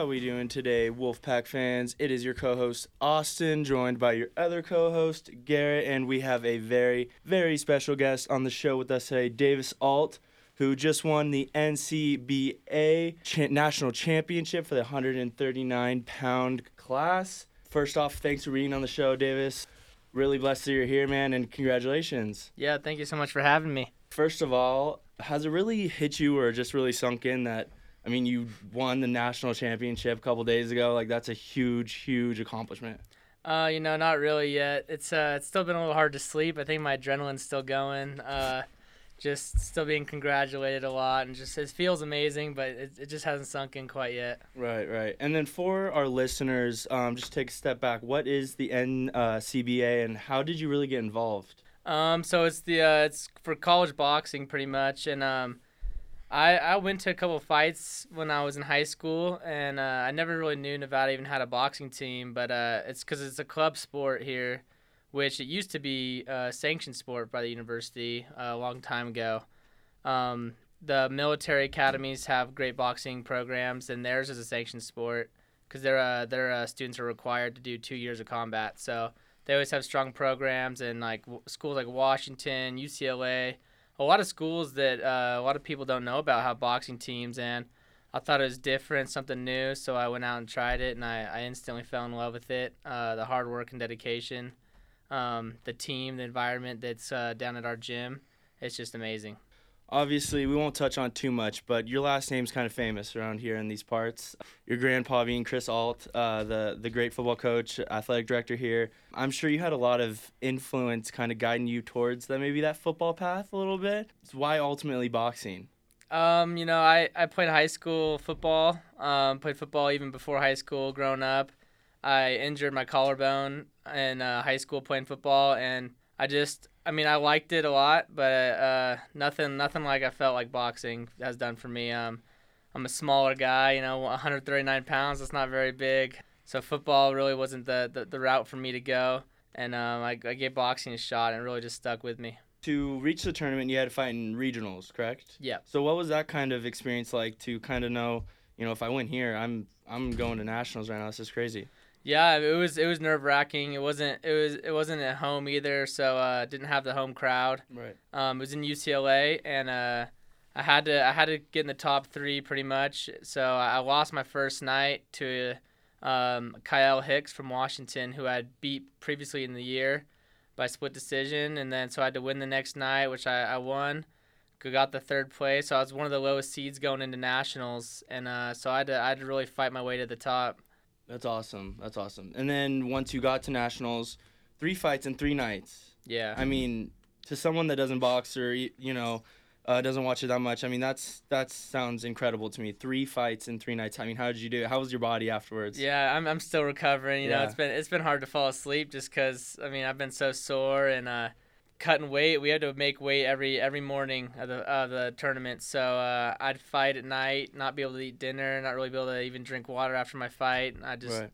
How we doing today, Wolfpack fans? It is your co-host Austin, joined by your other co-host Garrett, and we have a very, very special guest on the show with us today, Davis Ault, who just won the NCBA cha- national championship for the 139 pound class. First off, thanks for being on the show, Davis. Really blessed that you're here, man, and congratulations. Yeah, thank you so much for having me. First of all, has it really hit you or just really sunk in that? I mean, you won the national championship a couple days ago. Like that's a huge, huge accomplishment. Uh, you know, not really yet. It's uh, it's still been a little hard to sleep. I think my adrenaline's still going. Uh, just still being congratulated a lot, and just it feels amazing, but it, it just hasn't sunk in quite yet. Right, right. And then for our listeners, um, just take a step back. What is the NCBA, and how did you really get involved? Um, so it's the uh, it's for college boxing pretty much, and um, I I went to a couple fights when I was in high school, and uh, I never really knew Nevada even had a boxing team, but uh, it's because it's a club sport here, which it used to be a sanctioned sport by the university uh, a long time ago. Um, the military academies have great boxing programs, and theirs is a sanctioned sport because their uh, their uh, students are required to do two years of combat. So they always have strong programs, and like w- schools like Washington, UCLA a lot of schools that uh, a lot of people don't know about have boxing teams, and I thought it was different, something new. So I went out and tried it, and I, I instantly fell in love with it. Uh, the hard work and dedication, um, the team, the environment that's uh, down at our gym, it's just amazing. Obviously, we won't touch on too much, but your last name's kind of famous around here in these parts. Your grandpa being Chris Ault, uh, the the great football coach, athletic director here. I'm sure you had a lot of influence, kind of guiding you towards that maybe that football path a little bit. So why ultimately boxing? Um, you know, I, I played high school football. Um, played football even before high school. Growing up, I injured my collarbone in uh, high school playing football, and I just I mean, I liked it a lot, but uh, nothing, nothing like I felt like boxing has done for me. Um, I'm a smaller guy, you know, 139 pounds. That's not very big. So football really wasn't the, the, the route for me to go, and um, I, I gave boxing a shot, and it really just stuck with me. To reach the tournament, you had to fight in regionals, correct? Yeah. So what was that kind of experience like to kind of know, you know, if I win here, I'm I'm going to nationals right now. This is crazy. Yeah, it was it was nerve wracking. It wasn't it was it wasn't at home either, so uh, didn't have the home crowd. Right. Um, it was in UCLA, and uh, I had to I had to get in the top three pretty much. So I lost my first night to um, Kyle Hicks from Washington, who I had beat previously in the year by split decision, and then so I had to win the next night, which I, I won. Got the third place, so I was one of the lowest seeds going into nationals, and uh, so I had to I had to really fight my way to the top. That's awesome. That's awesome. And then once you got to nationals, three fights in three nights. Yeah. I mean, to someone that doesn't box or you know uh, doesn't watch it that much, I mean that's that sounds incredible to me. Three fights in three nights. I mean, how did you do it? How was your body afterwards? Yeah, I'm I'm still recovering. You know, it's been it's been hard to fall asleep just because I mean I've been so sore and uh, cutting weight. We had to make weight every every morning of the of the tournament. So uh, I'd fight at night, not be able to eat dinner, not really be able to even drink water after my fight. I just Right.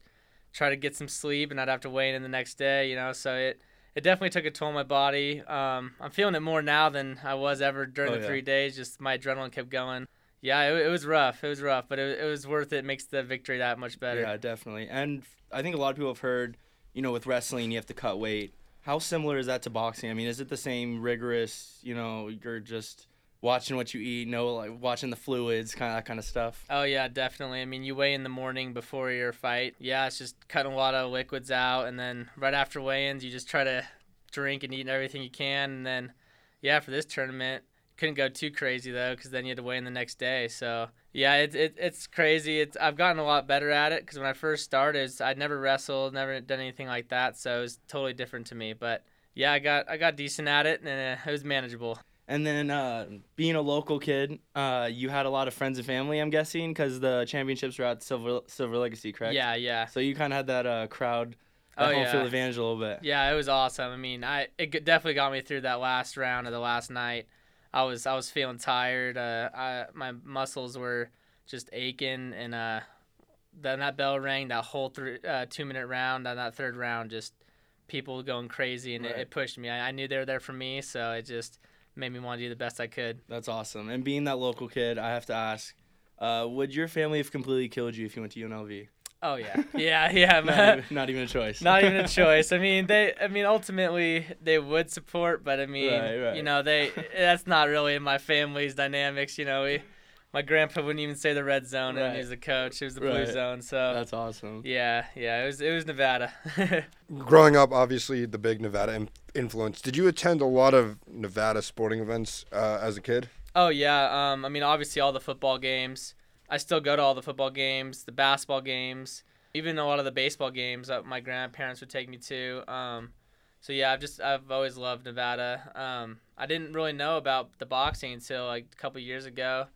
try to get some sleep, and I'd have to weigh in the next day. You know, so it. It definitely took a toll on my body. Um, I'm feeling it more now than I was ever during Oh, the yeah. three days. Just my adrenaline kept going. Yeah, it, it was rough. It was rough, but it, it was worth it. Makes the victory that much better. Yeah, definitely. And I think a lot of people have heard, you know, with wrestling you have to cut weight. How similar is that to boxing? I mean, is it the same rigorous? You know, you're just watching what you eat, no, like watching the fluids, kind of that kind of stuff. Oh yeah, definitely. I mean, you weigh in the morning before your fight. Yeah, it's just cutting a lot of liquids out, and then right after weigh-ins, you just try to drink and eat everything you can, and then yeah, for this tournament, couldn't go too crazy though, because then you had to weigh in the next day. So yeah, it's it, it's crazy. It's I've gotten a lot better at it because when I first started, I'd never wrestled, never done anything like that, so it was totally different to me. But yeah, I got I got decent at it, and uh, it was manageable. And then uh, being a local kid, uh, you had a lot of friends and family, I'm guessing, because the championships were at Silver Silver Legacy, correct? Yeah, yeah. So you kind of had that uh, crowd, that Oh, home yeah. field advantage a little bit. Yeah, it was awesome. I mean, I it definitely got me through that last round of the last night. I was I was feeling tired. Uh, I my muscles were just aching, and uh, then that bell rang. That whole thr uh, two minute round, and that third round, just people going crazy, and it, it pushed me. I, I knew they were there for me, so it just made me want to do the best I could. That's awesome. And being that local kid, I have to ask, Uh, would your family have completely killed you if you went to UNLV? Oh yeah, yeah, yeah. not, man. even, not even a choice. Not even a choice. I mean, they. I mean, ultimately, they would support, but I mean, Right, right. you know, they. That's not really in my family's dynamics. You know, we. My grandpa wouldn't even say the red zone, and Right. he was the coach. It was the blue zone. So That's awesome. yeah, yeah. It was. It was Nevada. Growing up, obviously the big Nevada in- influence. Did you attend a lot of Nevada sporting events uh, as a kid? Oh yeah. Um, I mean, obviously all the football games. I still go to all the football games, the basketball games, even a lot of the baseball games that my grandparents would take me to. Um, so yeah, I've just I've always loved Nevada. Um, I didn't really know about the boxing until like a couple years ago,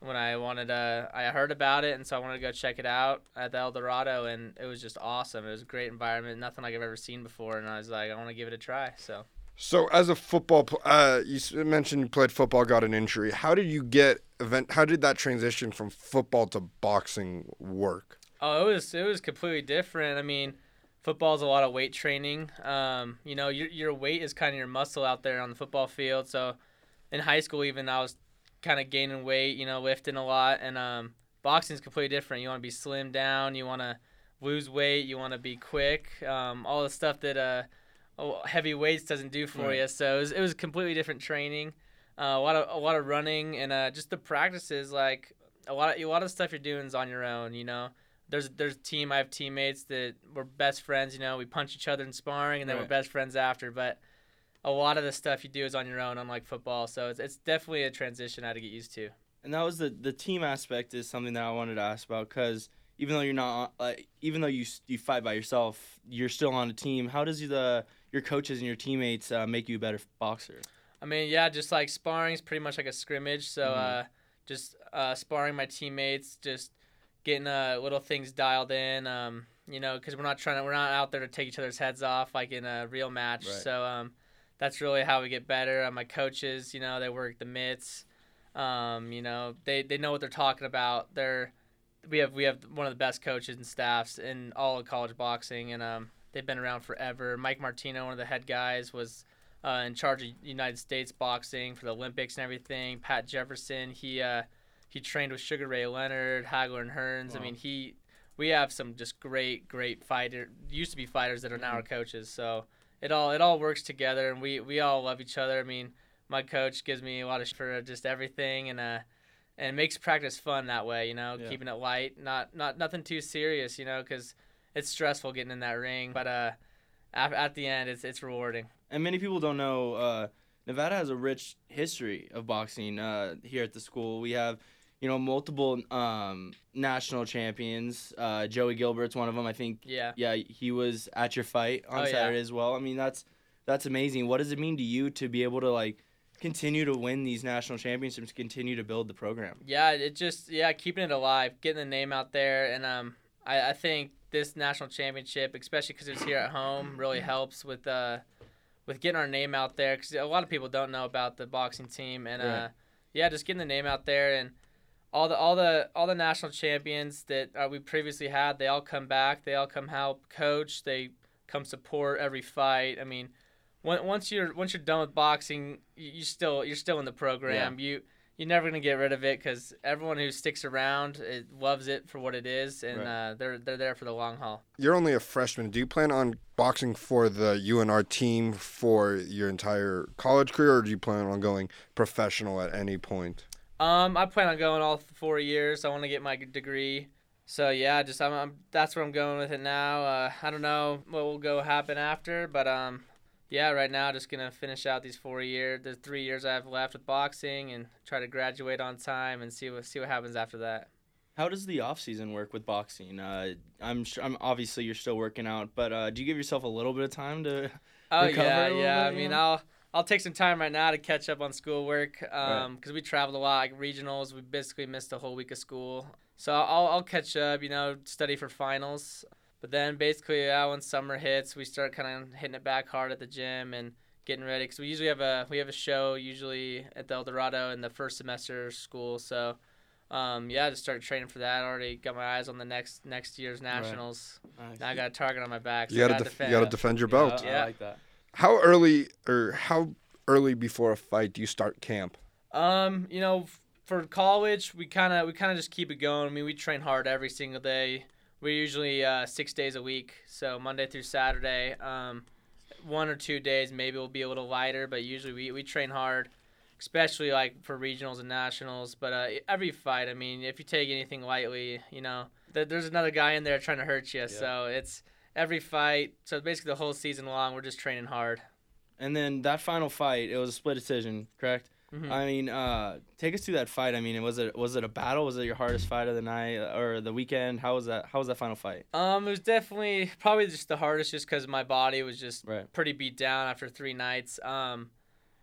when I wanted to. I heard about it, and so I wanted to go check it out at the El Dorado, and it was just awesome. It was a great environment, nothing like I've ever seen before, and I was like, I want to give it a try. So. So, as a football, uh, you mentioned you played football, got an injury. How did you get event? How did that transition from football to boxing work? Oh, it was it was completely different. I mean, football's a lot of weight training. Um, you know, your your weight is kind of your muscle out there on the football field. So, in high school, even I was kind of gaining weight. You know, lifting a lot. And um, is completely different. You want to be slim down. You want to lose weight. You want to be quick. Um, all the stuff that uh, heavy weights doesn't do for Right. you. So it was, it was completely different training. Uh, a lot of a lot of running and uh, just the practices. Like a lot of a lot of stuff you're doing is on your own. You know there's there's team I have teammates that we're best friends. You know, we punch each other in sparring, and then we're best friends after. But a lot of the stuff you do is on your own, unlike football. So it's it's definitely a transition I had to get used to. And that was the the team aspect is something that I wanted to ask about because even though you're not like even though you you fight by yourself, you're still on a team. How does the your coaches and your teammates uh, make you a better boxer? I mean, yeah, just like sparring is pretty much like a scrimmage. So Mhm. uh, just uh, sparring my teammates, just getting uh, little things dialed in. Um, you know, because we're not trying to, we're not out there to take each other's heads off like in a real match. Right. So um, that's really how we get better. Uh, my coaches, you know, they work the mitts. Um, you know, they, they know what they're talking about. They're we have we have one of the best coaches and staffs in all of college boxing, and um, they've been around forever. Mike Martino, one of the head guys, was uh, in charge of United States boxing for the Olympics and everything. Pat Jefferson, he uh, he trained with Sugar Ray Leonard, Hagler and Hearns. I mean, he we have some just great great fighter used to be fighters that are now our coaches. So it all it all works together, and we we all love each other. I mean, my coach gives me a lot of sh- for just everything, and uh. And makes practice fun that way, you know, Yeah. keeping it light, not not nothing too serious, you know, because it's stressful getting in that ring. But uh, at, at the end, it's it's rewarding. And many people don't know uh, Nevada has a rich history of boxing. Uh, here at the school, we have you know multiple um, national champions. Uh, Joey Gilbert's one of them. I think Yeah. yeah, he was at your fight on Oh, yeah. Saturday as well. I mean, that's that's amazing. What does it mean to you to be able to like continue to win these national championships, continue to build the program? Yeah, it just yeah, keeping it alive, getting the name out there, and um, I, I think this national championship, especially because it's here at home, really helps with uh, with getting our name out there. Because a lot of people don't know about the boxing team, and uh, yeah, just getting the name out there and all the all the all the national champions that uh, we previously had, they all come back. They all come help coach. They come support every fight. I mean, on- once you're once you're done with boxing, you, you still you're still in the program. You you're never gonna get rid of it because everyone who sticks around it loves it for what it is, and Right. uh, they're they're there for the long haul. You're only a freshman. Do you plan on boxing for the UNR team for your entire college career, or do you plan on going professional at any point? Um, I plan on going all four years. I want to get my degree. So yeah, just I'm, I'm that's where I'm going with it now. Uh, I don't know what will go happen after, but um, yeah, right now just gonna finish out these four years, the three years I have left with boxing, and try to graduate on time and see what see what happens after that. How does the off season work with boxing? Uh, I'm sure, I'm obviously you're still working out, but uh, do you give yourself a little bit of time to? Oh recover yeah, yeah. bit, I mean, know? I'll I'll take some time right now to catch up on schoolwork Right. um because we traveled a lot, like regionals. We basically missed a whole week of school, so I'll I'll catch up. You know, study for finals. But then basically, yeah, when summer hits, we start kind of hitting it back hard at the gym and getting ready because we usually have a we have a show usually at the El Dorado in the first semester of school. So. Um, yeah, I just started training for that. Already got my eyes on the next next year's nationals. Now I got a target on my back. So You gotta, gotta def- defend. you gotta defend your belt. I Yeah. like that. How early or how early before a fight do you start camp? Um, you know, for college, we kind of we kind of just keep it going. I mean, we train hard every single day. We're usually uh, six days a week, so Monday through Saturday. Um, one or two days maybe will be a little lighter, but usually we, we train hard, especially like for regionals and nationals. But uh, every fight, I mean, if you take anything lightly, you know, th- there's another guy in there trying to hurt you. So it's every fight. So basically the whole season long, we're just training hard. And then that final fight, it was a split decision, correct? Mhm. I mean, uh, take us through that fight. I mean, was it was it a battle? Was it your hardest fight of the night uh, or the weekend? How was that? How was that final fight? Um, it was definitely probably just the hardest, just because my body was just Right. pretty beat down after three nights. Um,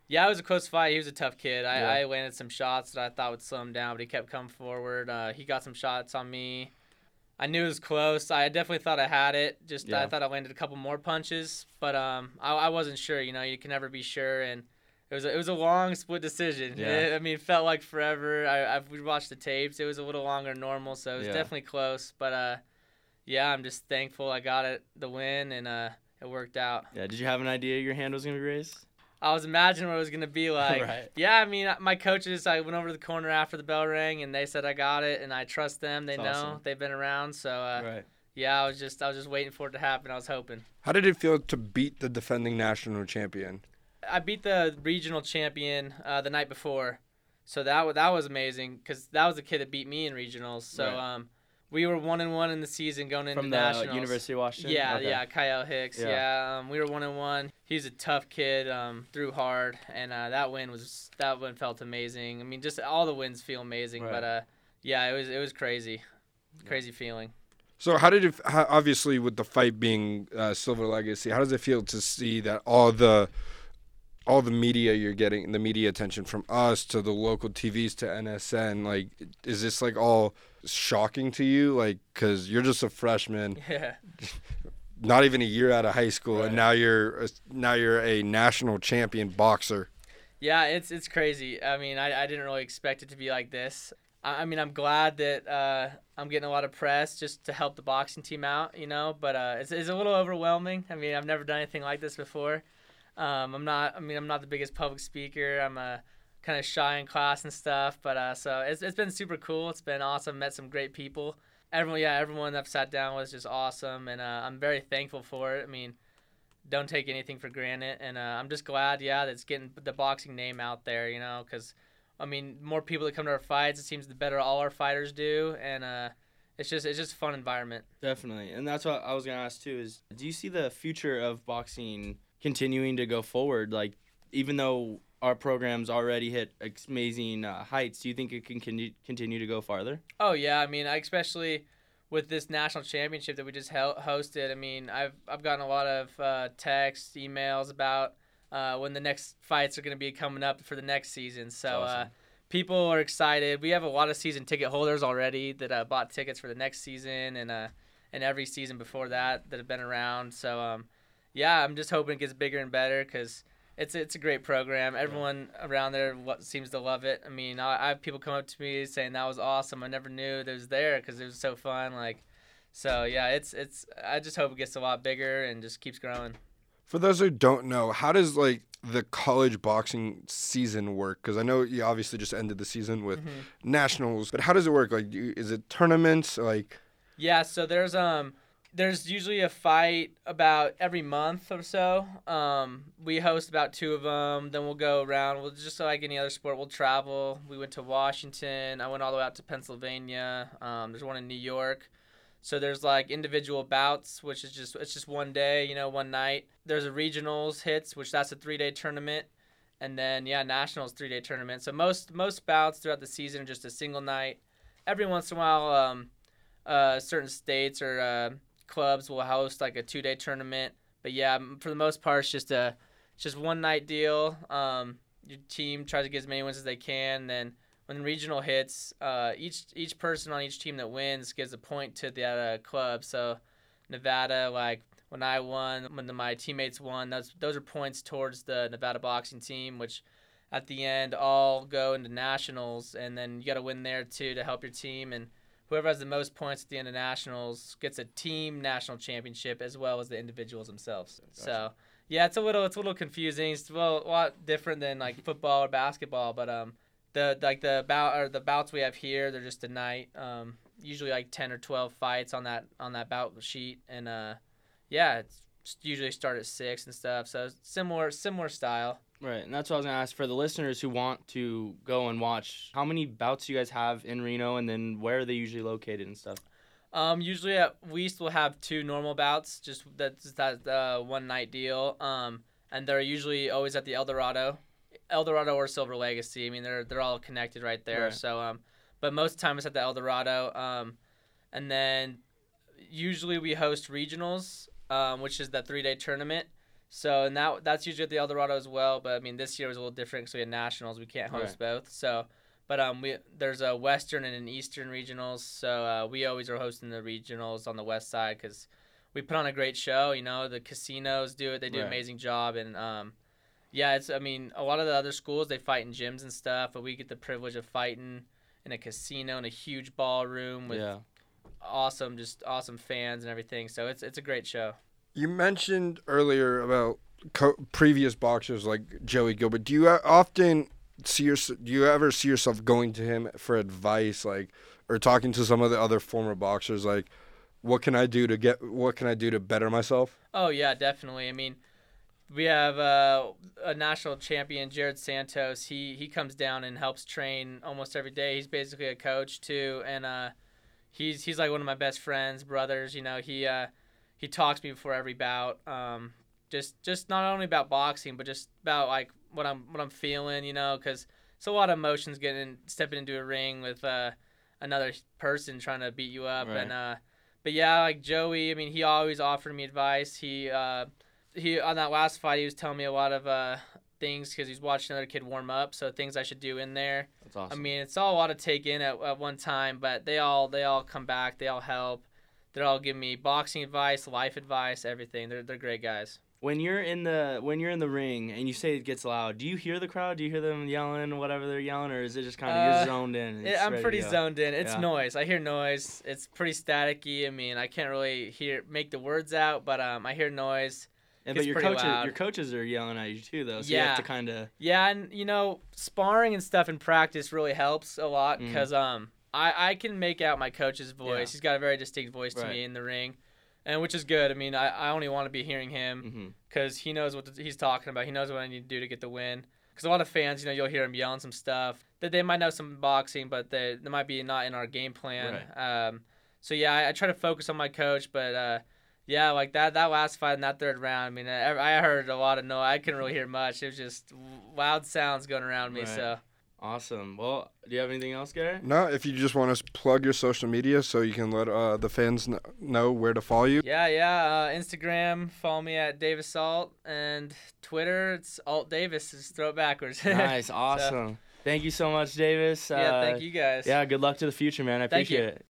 yeah, it was a close fight. He was a tough kid. I, Yeah. I landed some shots that I thought would slow him down, but he kept coming forward. Uh, he got some shots on me. I knew it was close. I definitely thought I had it. Just Yeah. I thought I landed a couple more punches, but um, I, I wasn't sure. You know, you can never be sure, and it was a, it was a long split decision. Yeah. I mean, it felt like forever. I I've we watched the tapes. It was a little longer than normal, so it was Yeah. definitely close. But uh, yeah, I'm just thankful I got it the win, and uh, it worked out. Yeah. Did you have an idea your hand was gonna be raised? I was imagining what it was gonna be like. Right. Yeah, I mean, my coaches. I went over to the corner after the bell rang, and they said I got it, and I trust them. They That's know awesome. they've been around, so uh, right. yeah, I was just I was just waiting for it to happen. I was hoping. How did it feel to beat the defending national champion? I beat the regional champion uh, the night before, so that was that was amazing because that was the kid that beat me in regionals. So Right. um, we were one and one in the season going into From the nationals. University of Washington. Yeah, Okay. yeah, Kyle Hicks. Yeah. Yeah, um, we were one and one. He's a tough kid. Um, threw hard, and uh, that win was that win felt amazing. I mean, just all the wins feel amazing, Right. but uh, yeah, it was it was crazy, crazy feeling. So how did it? How, obviously, with the fight being uh, Silver Legacy, how does it feel to see that all the all the media you're getting, the media attention from us to the local TVs to NSN, like, is this like all shocking to you? Like, because you're just a freshman, Yeah. not even a year out of high school, Right. and now you're a, now you're a national champion boxer. Yeah, it's it's crazy. I mean, I, I didn't really expect it to be like this. I, I mean, I'm glad that uh, I'm getting a lot of press just to help the boxing team out, you know. But uh, it's, it's a little overwhelming. I mean, I've never done anything like this before. Um, I'm not. I mean, I'm not the biggest public speaker. I'm uh, kind of shy in class and stuff. But uh, so it's it's been super cool. It's been awesome. Met some great people. Everyone, yeah, everyone I've sat down was just awesome, and uh, I'm very thankful for it. I mean don't take anything for granted. And uh, I'm just glad, yeah, that it's getting the boxing name out there, you know, because, I mean, more people that come to our fights, it seems the better all our fighters do. And uh, it's just it's just a fun environment. Definitely, and that's what I was gonna ask too. Is do you see the future of boxing continuing to go forward? Like, even though our programs already hit amazing uh, heights, do you think it can con- continue to go farther? Oh, yeah. I mean, I especially with this national championship that we just hel- hosted, I mean, I've, I've gotten a lot of uh, texts, emails about uh, when the next fights are going to be coming up for the next season. So, uh, awesome. people are excited. We have a lot of season ticket holders already that uh, bought tickets for the next season and uh, and every season before that that have been around. So um, yeah, I'm just hoping it gets bigger and better because it's it's a great program. Everyone around there what seems to love it. I mean, I, I have people come up to me saying that was awesome. I never knew that it was there because it was so fun. Like, so yeah, it's it's. I just hope it gets a lot bigger and just keeps growing. For those who don't know, how does like the college boxing season work? Because I know you obviously just ended the season with nationals, but how does it work? Like, is it tournaments? Like, Yeah, so there's um there's usually a fight about every month or so. Um, we host about two of them. Then we'll go around. We'll just like any other sport, we'll travel. We went to Washington. I went all the way out to Pennsylvania. Um, there's one in New York. So there's like individual bouts, which is just it's just one day, you know, one night. There's a regionals hits, which that's a three day tournament, and then yeah, nationals three day tournament. So most most bouts throughout the season are just a single night. Every once in a while, um, uh, certain states or uh, clubs will host like a two day tournament. But yeah, for the most part, it's just a it's just one night deal. Um, your team tries to get as many wins as they can. Then when regional hits, uh, each each person on each team that wins gives a point to the uh, club. So Nevada, like when I won, when the, my teammates won, those those are points towards the Nevada boxing team, which at the end all go into nationals, and then you got to win there too to help your team and whoever has the most points at the end of nationals gets a team national championship as well as the individuals themselves. So yeah, it's a little it's a little confusing. It's well a lot different than like football or basketball, but um, the like the bout or the bouts we have here, they're just a night. Um, usually like ten or twelve fights on that on that bout sheet, and uh, yeah, it's usually start at six and stuff. So similar similar style. Right, and that's what I was gonna ask for the listeners who want to go and watch. How many bouts do you guys have in Reno, and then where are they usually located and stuff? Um, usually at Weast we'll have two normal bouts, just that's that uh, one night deal. Um, and they're usually always at the Eldorado, Eldorado or Silver Legacy. I mean, they're they're all connected right there. Right. So um, but most of the time it's at the Eldorado. Um, and then usually we host regionals, um, which is the three day tournament. So and that that's usually at the Eldorado as well. But I mean, this year was a little different because we had nationals. We can't host both. So. But um, we there's a western and an eastern regionals, so uh, we always are hosting the regionals on the west side because we put on a great show. You know, the casinos do it; they do an amazing job, and um, yeah, it's I mean, a lot of the other schools they fight in gyms and stuff, but we get the privilege of fighting in a casino in a huge ballroom with yeah. awesome, just awesome fans and everything. So it's it's a great show. You mentioned earlier about co- previous boxers like Joey Gilbert. Do you often see your do you ever see yourself going to him for advice, like, or talking to some of the other former boxers, like, what can I do to get what can I do to better myself? Oh yeah, definitely. I mean, we have uh, a national champion, Jared Santos. He he comes down and helps train almost every day. He's basically a coach too, and uh, he's he's like one of my best friends, brothers. You know, he uh, he talks to me before every bout. Um, just just not only about boxing, but just about like what I'm what I'm feeling. You know, because it's a lot of emotions getting stepping into a ring with uh, another person trying to beat you up, Right. and uh, but yeah, like Joey. I mean, he always offered me advice. He uh, he on that last fight, he was telling me a lot of uh, things because he's watching another kid warm up. So things I should do in there. That's awesome. I mean, it's all a lot to take in at, at one time, but they all they all come back. They all help. They're all giving me boxing advice, life advice, everything. They're they're great guys. when you're in the when you're in the ring and you say it gets loud, do you hear the crowd? Do you hear them yelling, whatever they're yelling, or is it just kind of Uh, you're zoned in? it's I'm pretty zoned in. It's Yeah. noise. I hear noise. It's pretty staticky. I mean, I can't really hear make the words out, but um, I hear noise. And, but your coaches, loud. your coaches are yelling at you too, though. So you Yeah. have to kind of. Yeah, and you know, sparring and stuff in practice really helps a lot because um, I I can make out my coach's voice. Yeah. He's got a very distinct voice to Right. me in the ring, and which is good. I mean, I, I only want to be hearing him because he knows what he's talking about. He knows what I need to do to get the win. Because a lot of fans, you know, you'll hear him yelling some stuff that they might know some boxing, but they, they might be not in our game plan. Um, so yeah, I, I try to focus on my coach, but uh, yeah, like that that last fight in that third round, I mean, I, I heard a lot of noise. I couldn't really hear much. It was just loud sounds going around me. Right. So Awesome. Well, do you have anything else, Gary? No, if you just want to plug your social media so you can let uh, the fans kn- know where to follow you. yeah, yeah. Uh, Instagram, follow me at Davis Ault, and Twitter, it's Ault Davis. Just throw it backwards. nice. Awesome. Thank you so much, Davis. yeah, Uh, thank you guys. Yeah, good luck to the future, man. I Thank you. appreciate it.